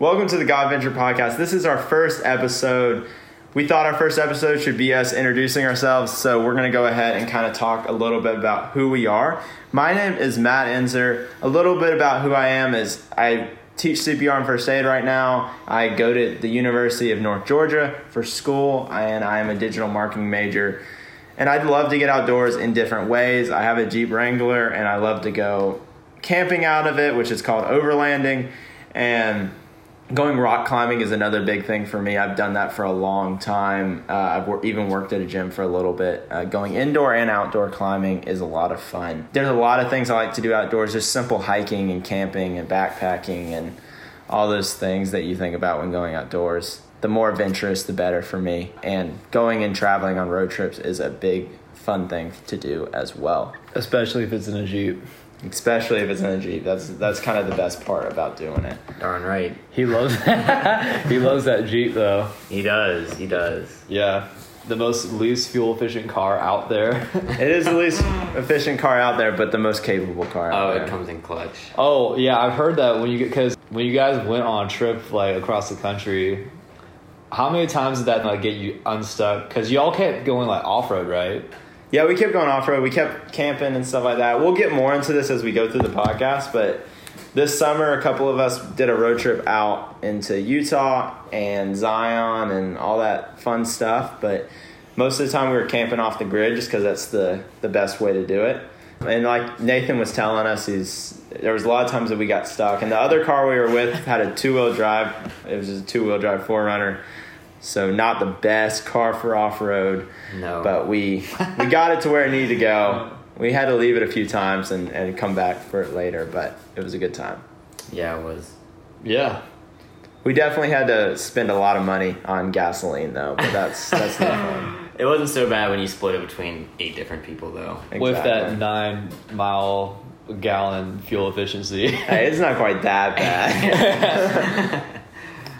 Welcome to the Godventure Podcast. This is our first episode. We thought our first episode should be us introducing ourselves, so we're going to go ahead and kind of talk a little bit about who we are. My name is Matt Enzer. A little bit about who I am is I teach CPR and first aid right now. I go to the University of North Georgia for school, and I am a digital marketing major. And I'd love to get outdoors in different ways. I have a Jeep Wrangler, and I love to go camping out of it, which is called overlanding. And going rock climbing is another big thing for me. I've done that for a long time. Uh, I've even worked at a gym for a little bit. Uh, going indoor and outdoor climbing is a lot of fun. There's a lot of things I like to do outdoors, just simple hiking and camping and backpacking and all those things that you think about when going outdoors. The more adventurous, the better for me. And going and traveling on road trips is a big, fun thing to do as well Especially if it's in a Jeep. Especially if it's in a jeep. That's that's kind of the best part about doing it. Darn right. He loves he loves that Jeep though. He does. He does. Yeah. The most least fuel efficient car out there. It is the least efficient car out there, but the most capable car out Oh, there. it comes in clutch. oh yeah, I've heard that when you get because when you guys went on a trip like across the country, how many times did that like get you unstuck? Because y'all kept going like off road, right? Yeah, we kept going off road. We kept camping and stuff like that. We'll get more into this as we go through the podcast, but this summer, a couple of us did a road trip out into Utah and Zion and all that fun stuff. But most of the time, we were camping off the grid just because that's the, the best way to do it. And like Nathan was telling us, he's there was a lot of times that we got stuck. And the other car we were with had a two wheel drive. It was just a two wheel drive 4Runner, so not the best car for off road No. but we we got it to where it needed to go. We had to leave it a few times and, and come back for it later, but it was a good time. yeah, it was. Yeah. We definitely had to spend a lot of money on gasoline though, but that's that's not fun. It wasn't so bad when you split it between eight different people, though. With that nine mile gallon fuel efficiency. Hey, it's not quite that bad.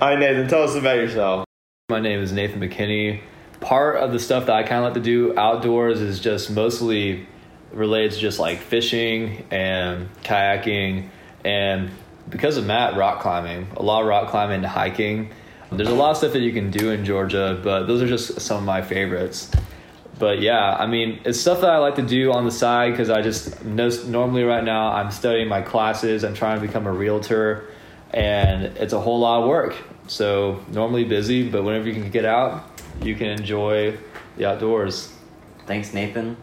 All right, Nathan, tell us about yourself. My name is Nathan McKinney. Part of the stuff that I kind of like to do outdoors is just mostly related to just like fishing and kayaking, and because of Matt, rock climbing. A lot of rock climbing and hiking. There's a lot of stuff that you can do in Georgia, but those are just some of my favorites. But yeah, I mean, it's stuff that I like to do on the side because I just know, normally right now I'm studying my classes. I'm trying to become a realtor, and it's a whole lot of work. So normally busy, but whenever you can get out, you can enjoy the outdoors. Thanks, Nathan.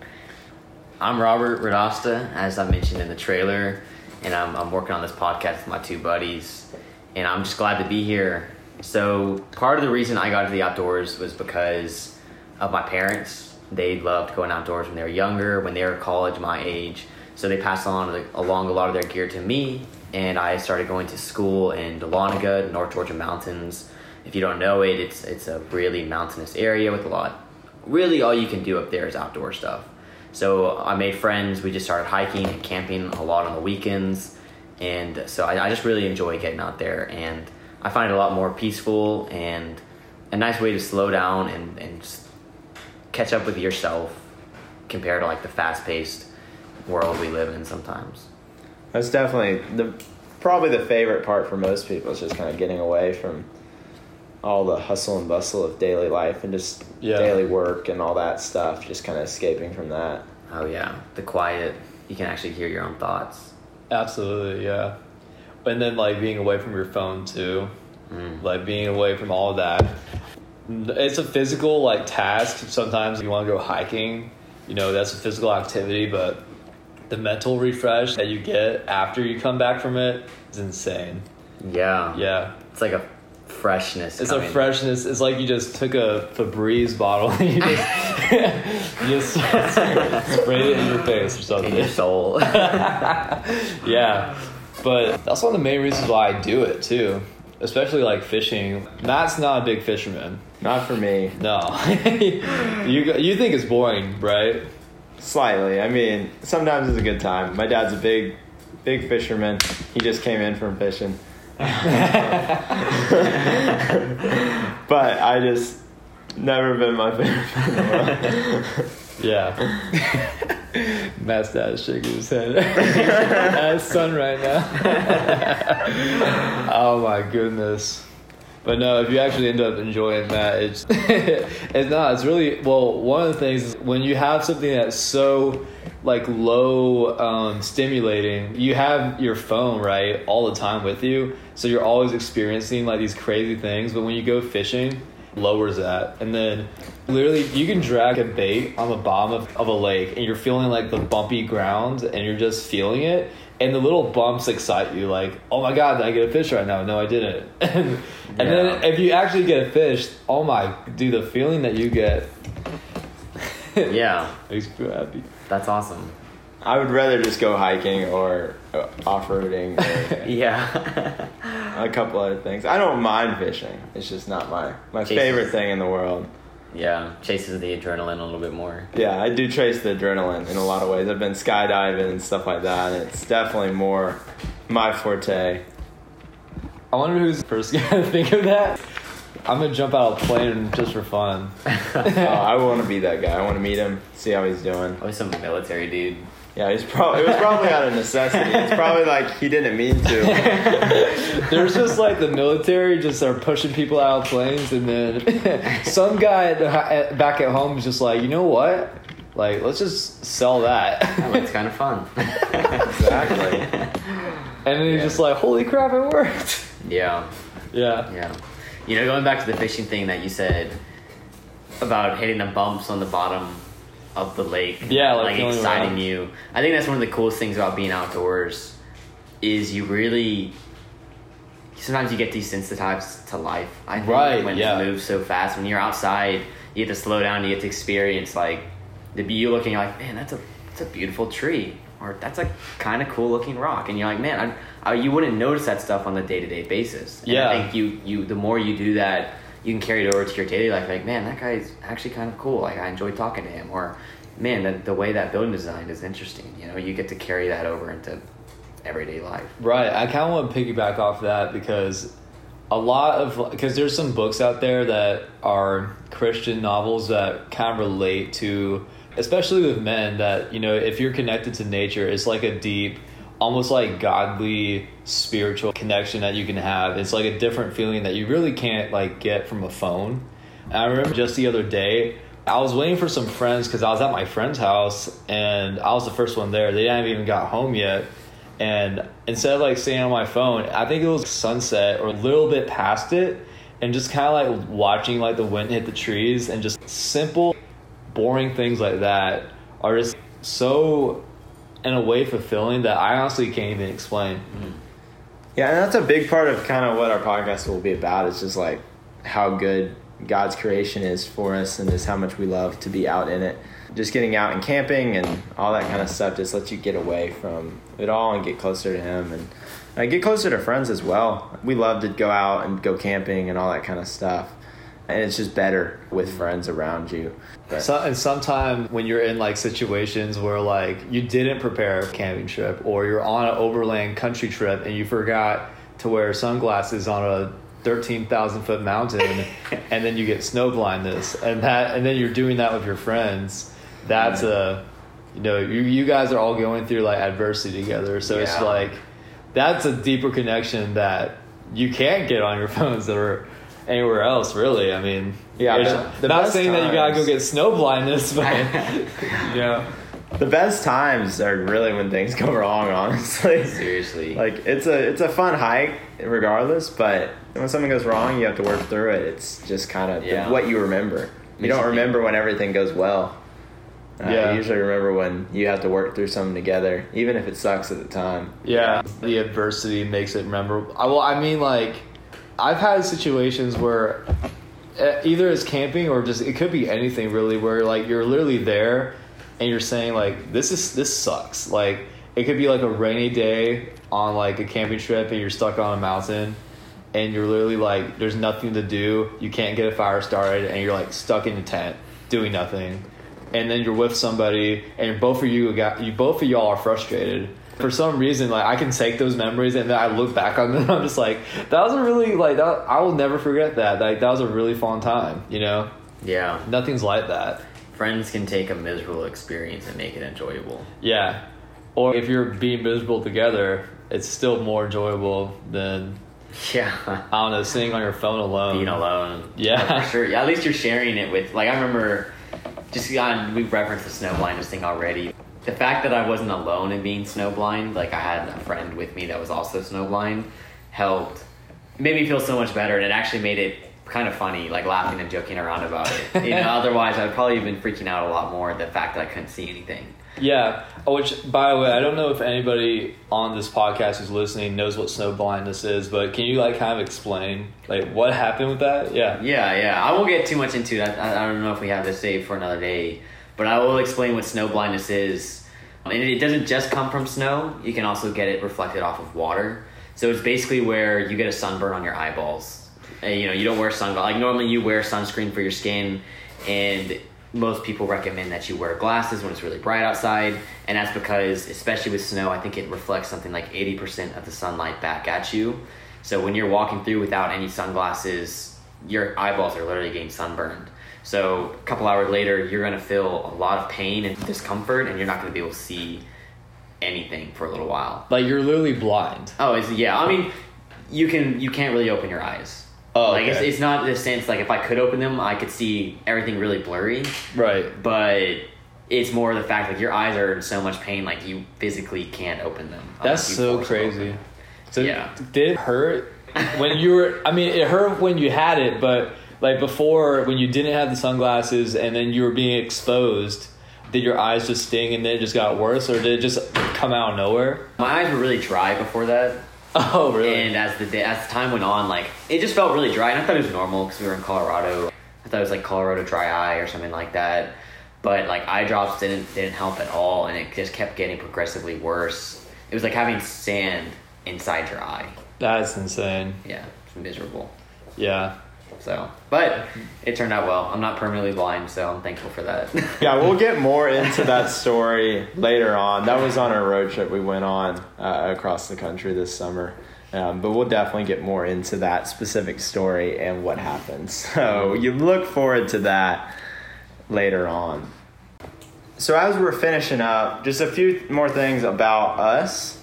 I'm Robert Radosta, as I mentioned in the trailer, and I'm, I'm working on this podcast with my two buddies, and I'm just glad to be here. So, part of the reason I got into the outdoors was because of my parents. They loved going outdoors when they were younger, when they were college, my age. So, they passed on along a lot of their gear to me, and I started going to school in Dahlonega, North Georgia mountains. If you don't know it, it's it's a really mountainous area with a lot. Really, all you can do up there is outdoor stuff. So I made friends. We just started hiking and camping a lot on the weekends, and so I, I just really enjoy getting out there. And I find it a lot more peaceful and a nice way to slow down and and just catch up with yourself compared to like the fast paced world we live in sometimes. That's definitely the probably the favorite part for most people is just kind of getting away from all the hustle and bustle of daily life and just Yeah. daily work and all that stuff. Just kind of escaping from that. Oh yeah, the quiet. You can actually hear your own thoughts. Absolutely, yeah. And then like being away from your phone too, Mm. like being away from all of that. It's a physical like task. Sometimes if you want to go hiking, you know that's a physical activity, but the mental refresh that you get after you come back from it is insane. Yeah, Yeah, It's like a freshness. it's a freshness. It's like you just took a Febreze bottle and you just you just sprayed it in your face or in something. your soul. yeah, but that's one of the main reasons why I do it too. Especially like fishing. Matt's not a big fisherman. Not for me. No, you you think it's boring, right? Slightly. I mean, sometimes it's a good time. My dad's a big, big fisherman. He just came in from fishing. but I just never been my favorite. Yeah. Dad shaking his head at his son right now. oh my goodness. But no, if you actually end up enjoying that, it's it's not. It's really well. One of the things is when you have something that's so like low um, stimulating, you have your phone right all the time with you, so you're always experiencing like these crazy things. But when you go fishing, lowers that, and then literally you can drag a bait on the bottom of, of a lake, and you're feeling like the bumpy ground, and you're just feeling it. And the little bumps excite you, like, oh my god, did I get a fish right now? No, I didn't. and and then if you actually get a fish, oh my, dude, the feeling that you get Yeah, makes you feel happy. that's awesome. I would rather just go hiking or uh, off roading or Yeah. a couple other things. I don't mind fishing. It's just not my my Chases. favorite thing in the world. Yeah, chases the adrenaline a little bit more. Yeah, I do chase the adrenaline in a lot of ways. I've been skydiving and stuff like that, and it's definitely more my forte. I wonder who's the first guy to think of that. I'm gonna jump out of a plane just for fun. oh, I want to be that guy. I want to meet him, see how he's doing. Always some military dude. Yeah, he's probably it was probably out of necessity. It's probably like he didn't mean to. There's just like the military just are pushing people out of planes, and then some guy at at, back at home is just like, you know what? Like, let's just sell that. Oh, it's kind of fun. Exactly. And then he's Yeah. just like, holy crap, it worked. yeah. Yeah. Yeah. You know, going back to the fishing thing that you said about hitting the bumps on the bottom of the lake. Yeah, like like exciting around. you. I think that's one of the coolest things about being outdoors is you really sometimes you get desensitized to life. I think Right, when yeah. it moves so fast. When you're outside, you get to slow down, you get to experience like the you looking you're like, man, that's a that's a beautiful tree. Or that's a kind of cool looking rock, and you're like, man, I, I, you wouldn't notice that stuff on the day to day basis. And Yeah. I think you you the more you do that, you can carry it over to your daily life. Like, man, that guy's actually kind of cool. Like, I enjoy talking to him. Or, man, the, the way that building designed is interesting. You know, you get to carry that over into everyday life. Right. I kind of want to piggyback off that because a lot of because there's some books out there that are Christian novels that kind of relate to, especially with men. That you know, if you're connected to nature, it's like a deep, almost like godly spiritual connection that you can have. It's like a different feeling that you really can't like get from a phone. And I remember just the other day. I was waiting for some friends because I was at my friend's house and I was the first one there. They hadn't even got home yet. And instead of like staying on my phone, I think it was sunset or a little bit past it, and just kind of like watching like the wind hit the trees and just simple, boring things like that are just so, in a way, fulfilling that I honestly can't even explain. Mm. Yeah, and that's a big part of kind of what our podcast will be about. It's just like how good God's creation is for us and just how much we love to be out in it. Just getting out and camping and all that kind of stuff just lets you get away from it all and get closer to Him and get closer to friends as well. We love to go out and go camping and all that kind of stuff. And it's just better with friends around you. So, and sometimes when you're in like situations where like you didn't prepare a camping trip or you're on an overland country trip and you forgot to wear sunglasses on a 13,000 foot mountain and then you get snow blindness and that and then you're doing that with your friends that's a you know you, you guys are all going through like adversity together so it's like that's a deeper connection that you can't get on your phones or anywhere else really i mean Yeah, it's- the- the not best saying that you gotta go get snow blindness but you know The best times are really when things go wrong, honestly. Seriously. Like it's a it's a fun hike regardless, but when something goes wrong, you have to work through it. It's just kind of Yeah. what you remember. You don't remember when everything goes well. Uh, Yeah. You usually remember when you have to work through something together, even if it sucks at the time. Yeah, the adversity makes it memorable. I, well, I mean, like, I've had situations where uh, either it's camping or just it could be anything really, where like you're literally there and you're saying like this is this sucks. Like it could be like a rainy day on like a camping trip and you're stuck on a mountain and you're literally like there's nothing to do. You can't get a fire started and you're like stuck in a tent doing nothing and then you're with somebody and both of you got you both of y'all are frustrated for some reason like i can take those memories and then i look back on them i'm just like that was a really like that, i will never forget that like that was a really fun time you know yeah. nothing's like that Friends can take a miserable experience and make it enjoyable. Yeah. Or if you're being miserable together, it's still more enjoyable than Yeah. I don't know, sitting on your phone alone. Being alone. Yeah. For sure. Yeah, at least you're sharing it with like I remember just on we've referenced the snow blindness thing already. The fact that I wasn't alone in being snowblind, like I had a friend with me that was also snowblind, helped made me feel so much better and it actually made it kind of funny, like laughing and joking around about it. You know, otherwise I'd probably have been freaking out a lot more the fact that I couldn't see anything. Yeah. Oh, Which, by the way, I don't know if anybody on this podcast who's listening knows what snow blindness is, but can you like kind of explain like what happened with that? Yeah. Yeah, yeah. I won't get too much into that. I, I don't know if we have this saved for another day, but I will explain what snow blindness is. Um, and it doesn't just come from snow. You can also get it reflected off of water. So it's basically where you get a sunburn on your eyeballs. And, you know, you don't wear sunglasses. like normally you wear sunscreen for your skin, and most people recommend that you wear glasses when it's really bright outside, and that's because, especially with snow, I think it reflects something like eighty percent of the sunlight back at you. So when you're walking through without any sunglasses, your eyeballs are literally getting sunburned. So a couple hours later, you're gonna feel a lot of pain and discomfort, and you're not gonna be able to see anything for a little while. Like you're literally blind. Oh, it's, yeah. I mean, you can you can't really open your eyes. Oh, like it's, it's not the sense like if I could open them, I could see everything really blurry. Right. But it's more the fact like your eyes are in so much pain, like you physically can't open them. That's so crazy. So Yeah. did it hurt when you were? I mean, it hurt when you had it, but like before, when you didn't have the sunglasses and then you were being exposed, did your eyes just sting and then it just got worse, or did it just come out of nowhere? My eyes were really dry before that. Oh, really? And as the day, as the time went on, like it just felt really dry, and I thought it was normal because we were in Colorado. I thought it was like Colorado dry eye or something like that. But like eye drops didn't didn't help at all, and it just kept getting progressively worse. It was like having sand inside your eye. That's insane. Yeah, it's miserable. Yeah. So, but it turned out well. I'm not permanently blind, so I'm thankful for that. Yeah, we'll get more into that story later on. That was on a road trip we went on uh, across the country this summer. Um, but we'll definitely get more into that specific story and what happens. So you look forward to that later on. So as we're finishing up, just a few more things about us.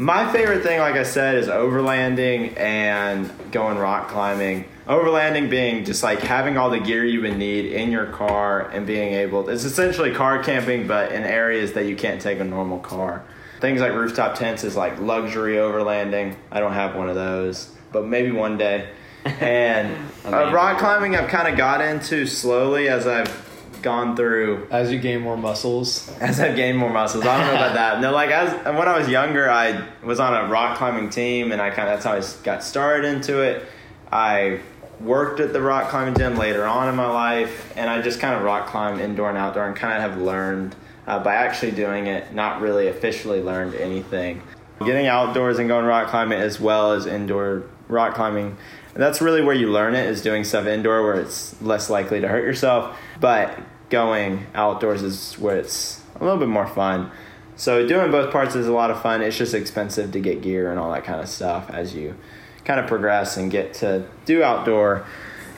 My favorite thing, like I said, is overlanding and going rock climbing. Overlanding being just like having all the gear you would need in your car and being able, it's essentially car camping, but in areas that you can't take a normal car. Things like rooftop tents is like luxury overlanding. I don't have one of those, but maybe one day. And uh, rock climbing, I've kind of got into slowly as I've gone through As you gain more muscles. as I've gained more muscles. I don't know about that. No, like as when I was younger, I was on a rock climbing team, and I kind of that's how I got started into it. I worked at the rock climbing gym later on in my life, and I just kind of rock climbed indoor and outdoor, and kind of have learned uh, by actually doing it. Not really officially learned anything. Getting outdoors and going rock climbing as well as indoor rock climbing. And that's really where you learn it is doing stuff indoor where it's less likely to hurt yourself. But going outdoors is where it's a little bit more fun. So doing both parts is a lot of fun. It's just expensive to get gear and all that kind of stuff as you kind of progress and get to do outdoor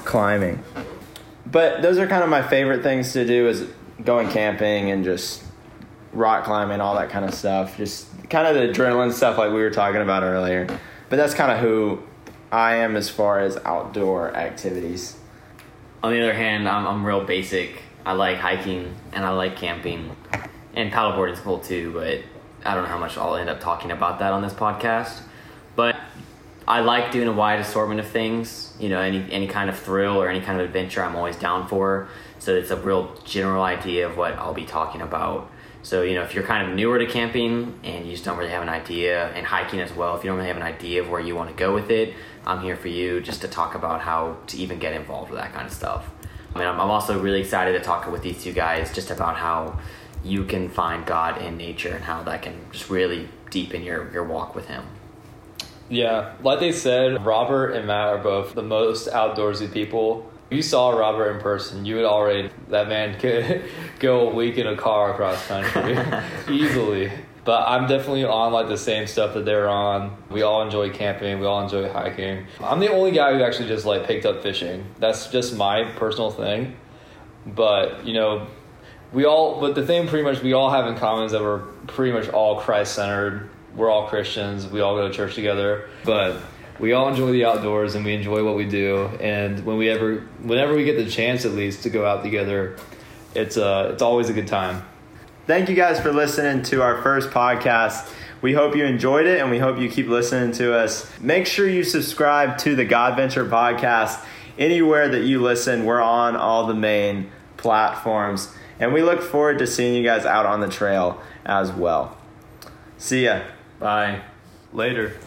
climbing. But those are kind of my favorite things to do is going camping and just rock climbing, all that kind of stuff. Just kind of the adrenaline stuff like we were talking about earlier. But that's kind of who I am as far as outdoor activities. On the other hand, I'm, I'm real basic. I like hiking and I like camping, and paddleboarding is cool too. But I don't know how much I'll end up talking about that on this podcast. But I like doing a wide assortment of things. You know, any any kind of thrill or any kind of adventure, I'm always down for. So it's a real general idea of what I'll be talking about. So you know, if you're kind of newer to camping and you just don't really have an idea, and hiking as well, if you don't really have an idea of where you want to go with it, I'm here for you just to talk about how to even get involved with that kind of stuff. I mean, I'm, I'm also really excited to talk with these two guys just about how you can find God in nature and how that can just really deepen your, your walk with Him. Yeah, like they said, Robert and Matt are both the most outdoorsy people. If you saw Robert in person, you would already that man could go a week in a car across country easily. But I'm definitely on like the same stuff that they're on. We all enjoy camping. We all enjoy hiking. I'm the only guy who actually just like picked up fishing. That's just my personal thing. But you know, we all, but the thing pretty much we all have in common is that we're pretty much all Christ centered. We're all Christians. We all go to church together, but we all enjoy the outdoors and we enjoy what we do. And when we ever, whenever we get the chance, at least to go out together, it's uh, it's always a good time. Thank you guys for listening to our first podcast. We hope you enjoyed it and we hope you keep listening to us. Make sure you subscribe to the Godventure podcast anywhere that you listen. We're on all the main platforms. And we look forward to seeing you guys out on the trail as well. See ya. Bye. Later.